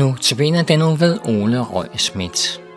Nu tabiner den nu ved Ole Røg Schmidt.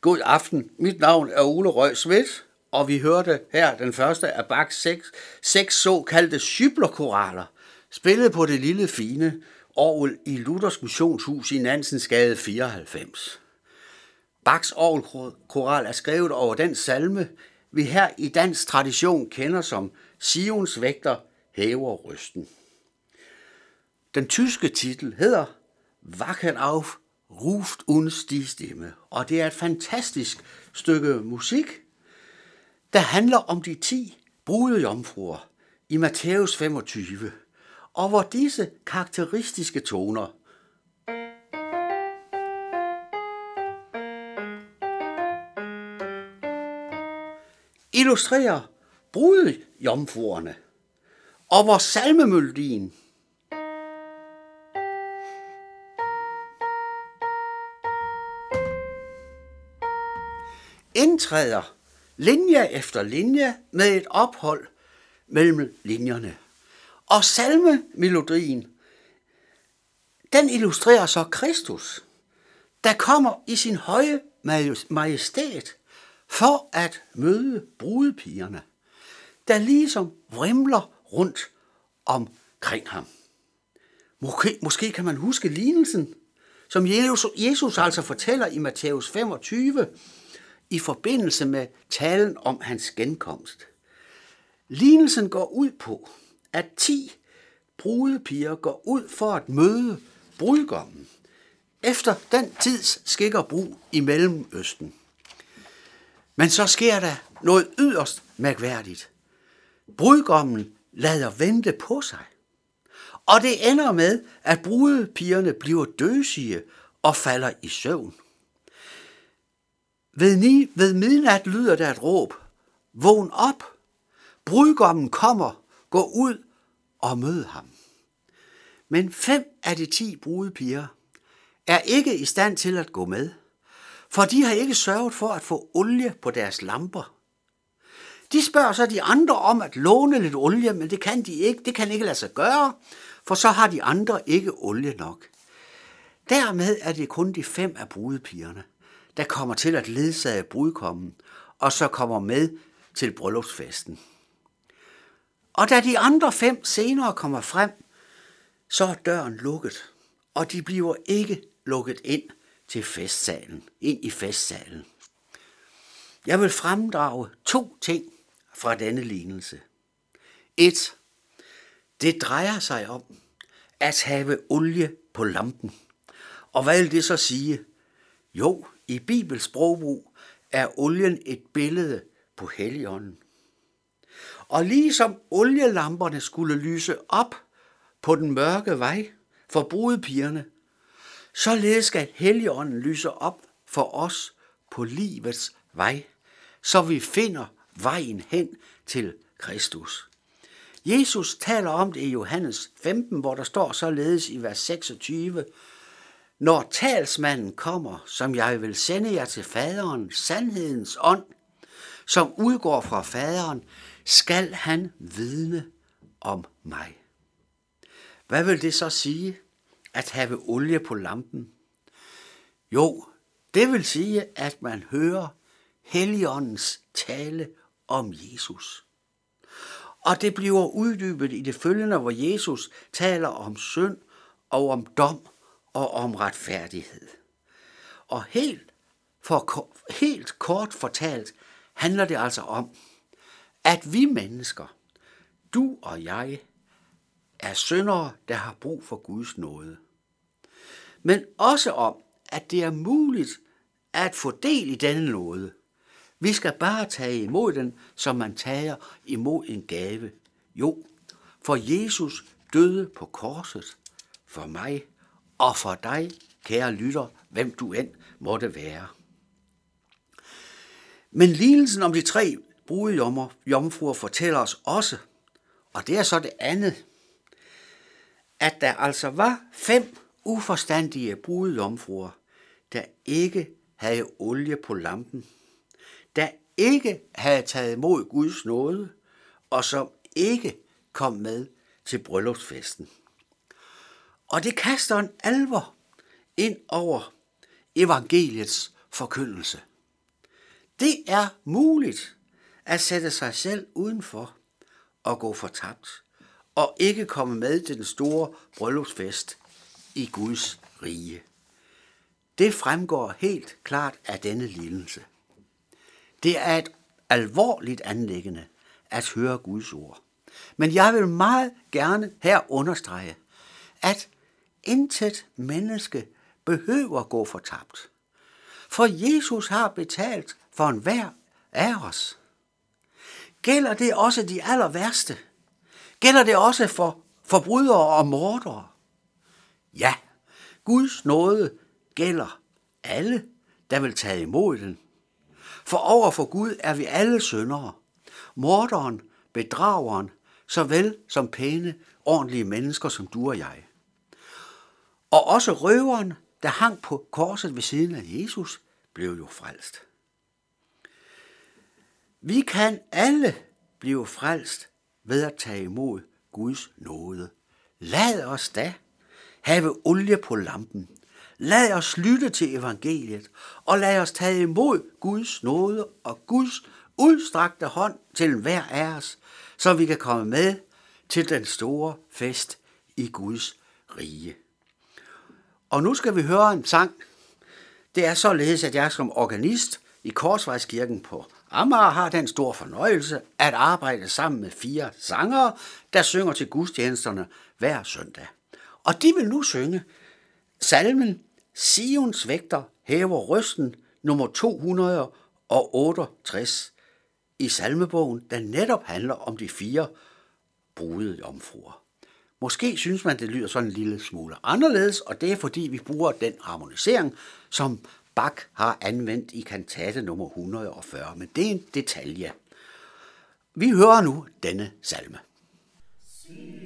God aften. Mit navn er Ole Røg Schmidt, og vi hørte her den første af Bachs seks, seks såkaldte cyblerkoraler, spillet på det lille fine orgel i Luthers Missionshus i Nansensgade 94. Bachs orgelkoral er skrevet over den salme, vi her i dansk tradition kender som Sions vægter hæver rysten. Den tyske titel hedder Wachen auf ruft uns die Stimme. Og det er et fantastisk stykke musik, der handler om de ti brudejomfruer i Matthæus 25, og hvor disse karakteristiske toner illustrerer brudejomfruerne, og hvor salmemøldien indtræder linje efter linje med et ophold mellem linjerne. Og salmemelodien, den illustrerer så Kristus, der kommer i sin høje majestæt for at møde brudepigerne, der ligesom vrimler rundt omkring ham. Måske, måske kan man huske lignelsen, som Jesus, Jesus altså fortæller i Matthæus 25 i forbindelse med talen om hans genkomst. Lignelsen går ud på, at ti brudepiger går ud for at møde brudgommen, efter den tids skikker brug i Mellemøsten. Men så sker der noget yderst mærkværdigt. Brudgommen lader vente på sig. Og det ender med, at brudepigerne bliver døsige og falder i søvn. Ved, ni, ved midnat lyder der et råb. Vågn op! Brudgommen kommer, gå ud og mød ham. Men fem af de ti brudepiger er ikke i stand til at gå med, for de har ikke sørget for at få olie på deres lamper. De spørger så de andre om at låne lidt olie, men det kan de ikke. Det kan ikke lade sig gøre, for så har de andre ikke olie nok. Dermed er det kun de fem af brudepigerne, der kommer til at ledsage brudkommen, og så kommer med til bryllupsfesten. Og da de andre fem senere kommer frem, så er døren lukket, og de bliver ikke lukket ind til festsalen, ind i festsalen. Jeg vil fremdrage to ting fra denne lignelse. Et. Det drejer sig om at have olie på lampen. Og hvad vil det så sige? Jo, i Bibels sprogbrug er olien et billede på Helligånden. Og ligesom olielamperne skulle lyse op på den mørke vej for brudepigerne, således skal Helligånden lyse op for os på livets vej, så vi finder vejen hen til Kristus. Jesus taler om det i Johannes 15, hvor der står således i vers 26, når talsmanden kommer, som jeg vil sende jer til faderen, sandhedens ånd, som udgår fra faderen, skal han vidne om mig. Hvad vil det så sige, at have olie på lampen? Jo, det vil sige, at man hører Helligåndens tale om Jesus. Og det bliver uddybet i det følgende, hvor Jesus taler om synd og om dom og om retfærdighed. Og helt, for, helt kort fortalt handler det altså om, at vi mennesker, du og jeg, er syndere, der har brug for Guds nåde. Men også om, at det er muligt at få del i denne nåde, vi skal bare tage imod den, som man tager imod en gave. Jo, for Jesus døde på korset for mig og for dig, kære lytter, hvem du end måtte være. Men lignelsen om de tre brudejomfruer fortæller os også, og det er så det andet, at der altså var fem uforstandige brudejomfruer, der ikke havde olie på lampen der ikke havde taget imod Guds nåde, og som ikke kom med til bryllupsfesten. Og det kaster en alvor ind over evangeliets forkyndelse. Det er muligt at sætte sig selv udenfor og gå fortabt, og ikke komme med til den store bryllupsfest i Guds rige. Det fremgår helt klart af denne lidelse. Det er et alvorligt anlæggende at høre Guds ord. Men jeg vil meget gerne her understrege, at intet menneske behøver gå fortabt. For Jesus har betalt for enhver af os. Gælder det også de aller værste? Gælder det også for forbrydere og mordere? Ja, Guds nåde gælder alle, der vil tage imod den. For over for Gud er vi alle syndere. Morderen, bedrageren, såvel som pæne, ordentlige mennesker som du og jeg. Og også røveren, der hang på korset ved siden af Jesus, blev jo frelst. Vi kan alle blive frelst ved at tage imod Guds nåde. Lad os da have olie på lampen. Lad os lytte til evangeliet, og lad os tage imod Guds nåde og Guds udstrakte hånd til hver af os, så vi kan komme med til den store fest i Guds rige. Og nu skal vi høre en sang. Det er således, at jeg som organist i Korsvejskirken på Amager har den store fornøjelse at arbejde sammen med fire sangere, der synger til gudstjenesterne hver søndag. Og de vil nu synge salmen Sions vægter hæver røsten nummer 268 i salmebogen, der netop handler om de fire brudede jomfruer. Måske synes man, det lyder sådan en lille smule anderledes, og det er fordi, vi bruger den harmonisering, som Bach har anvendt i kantate nummer 140, men det er en detalje. Vi hører nu denne salme. Sion.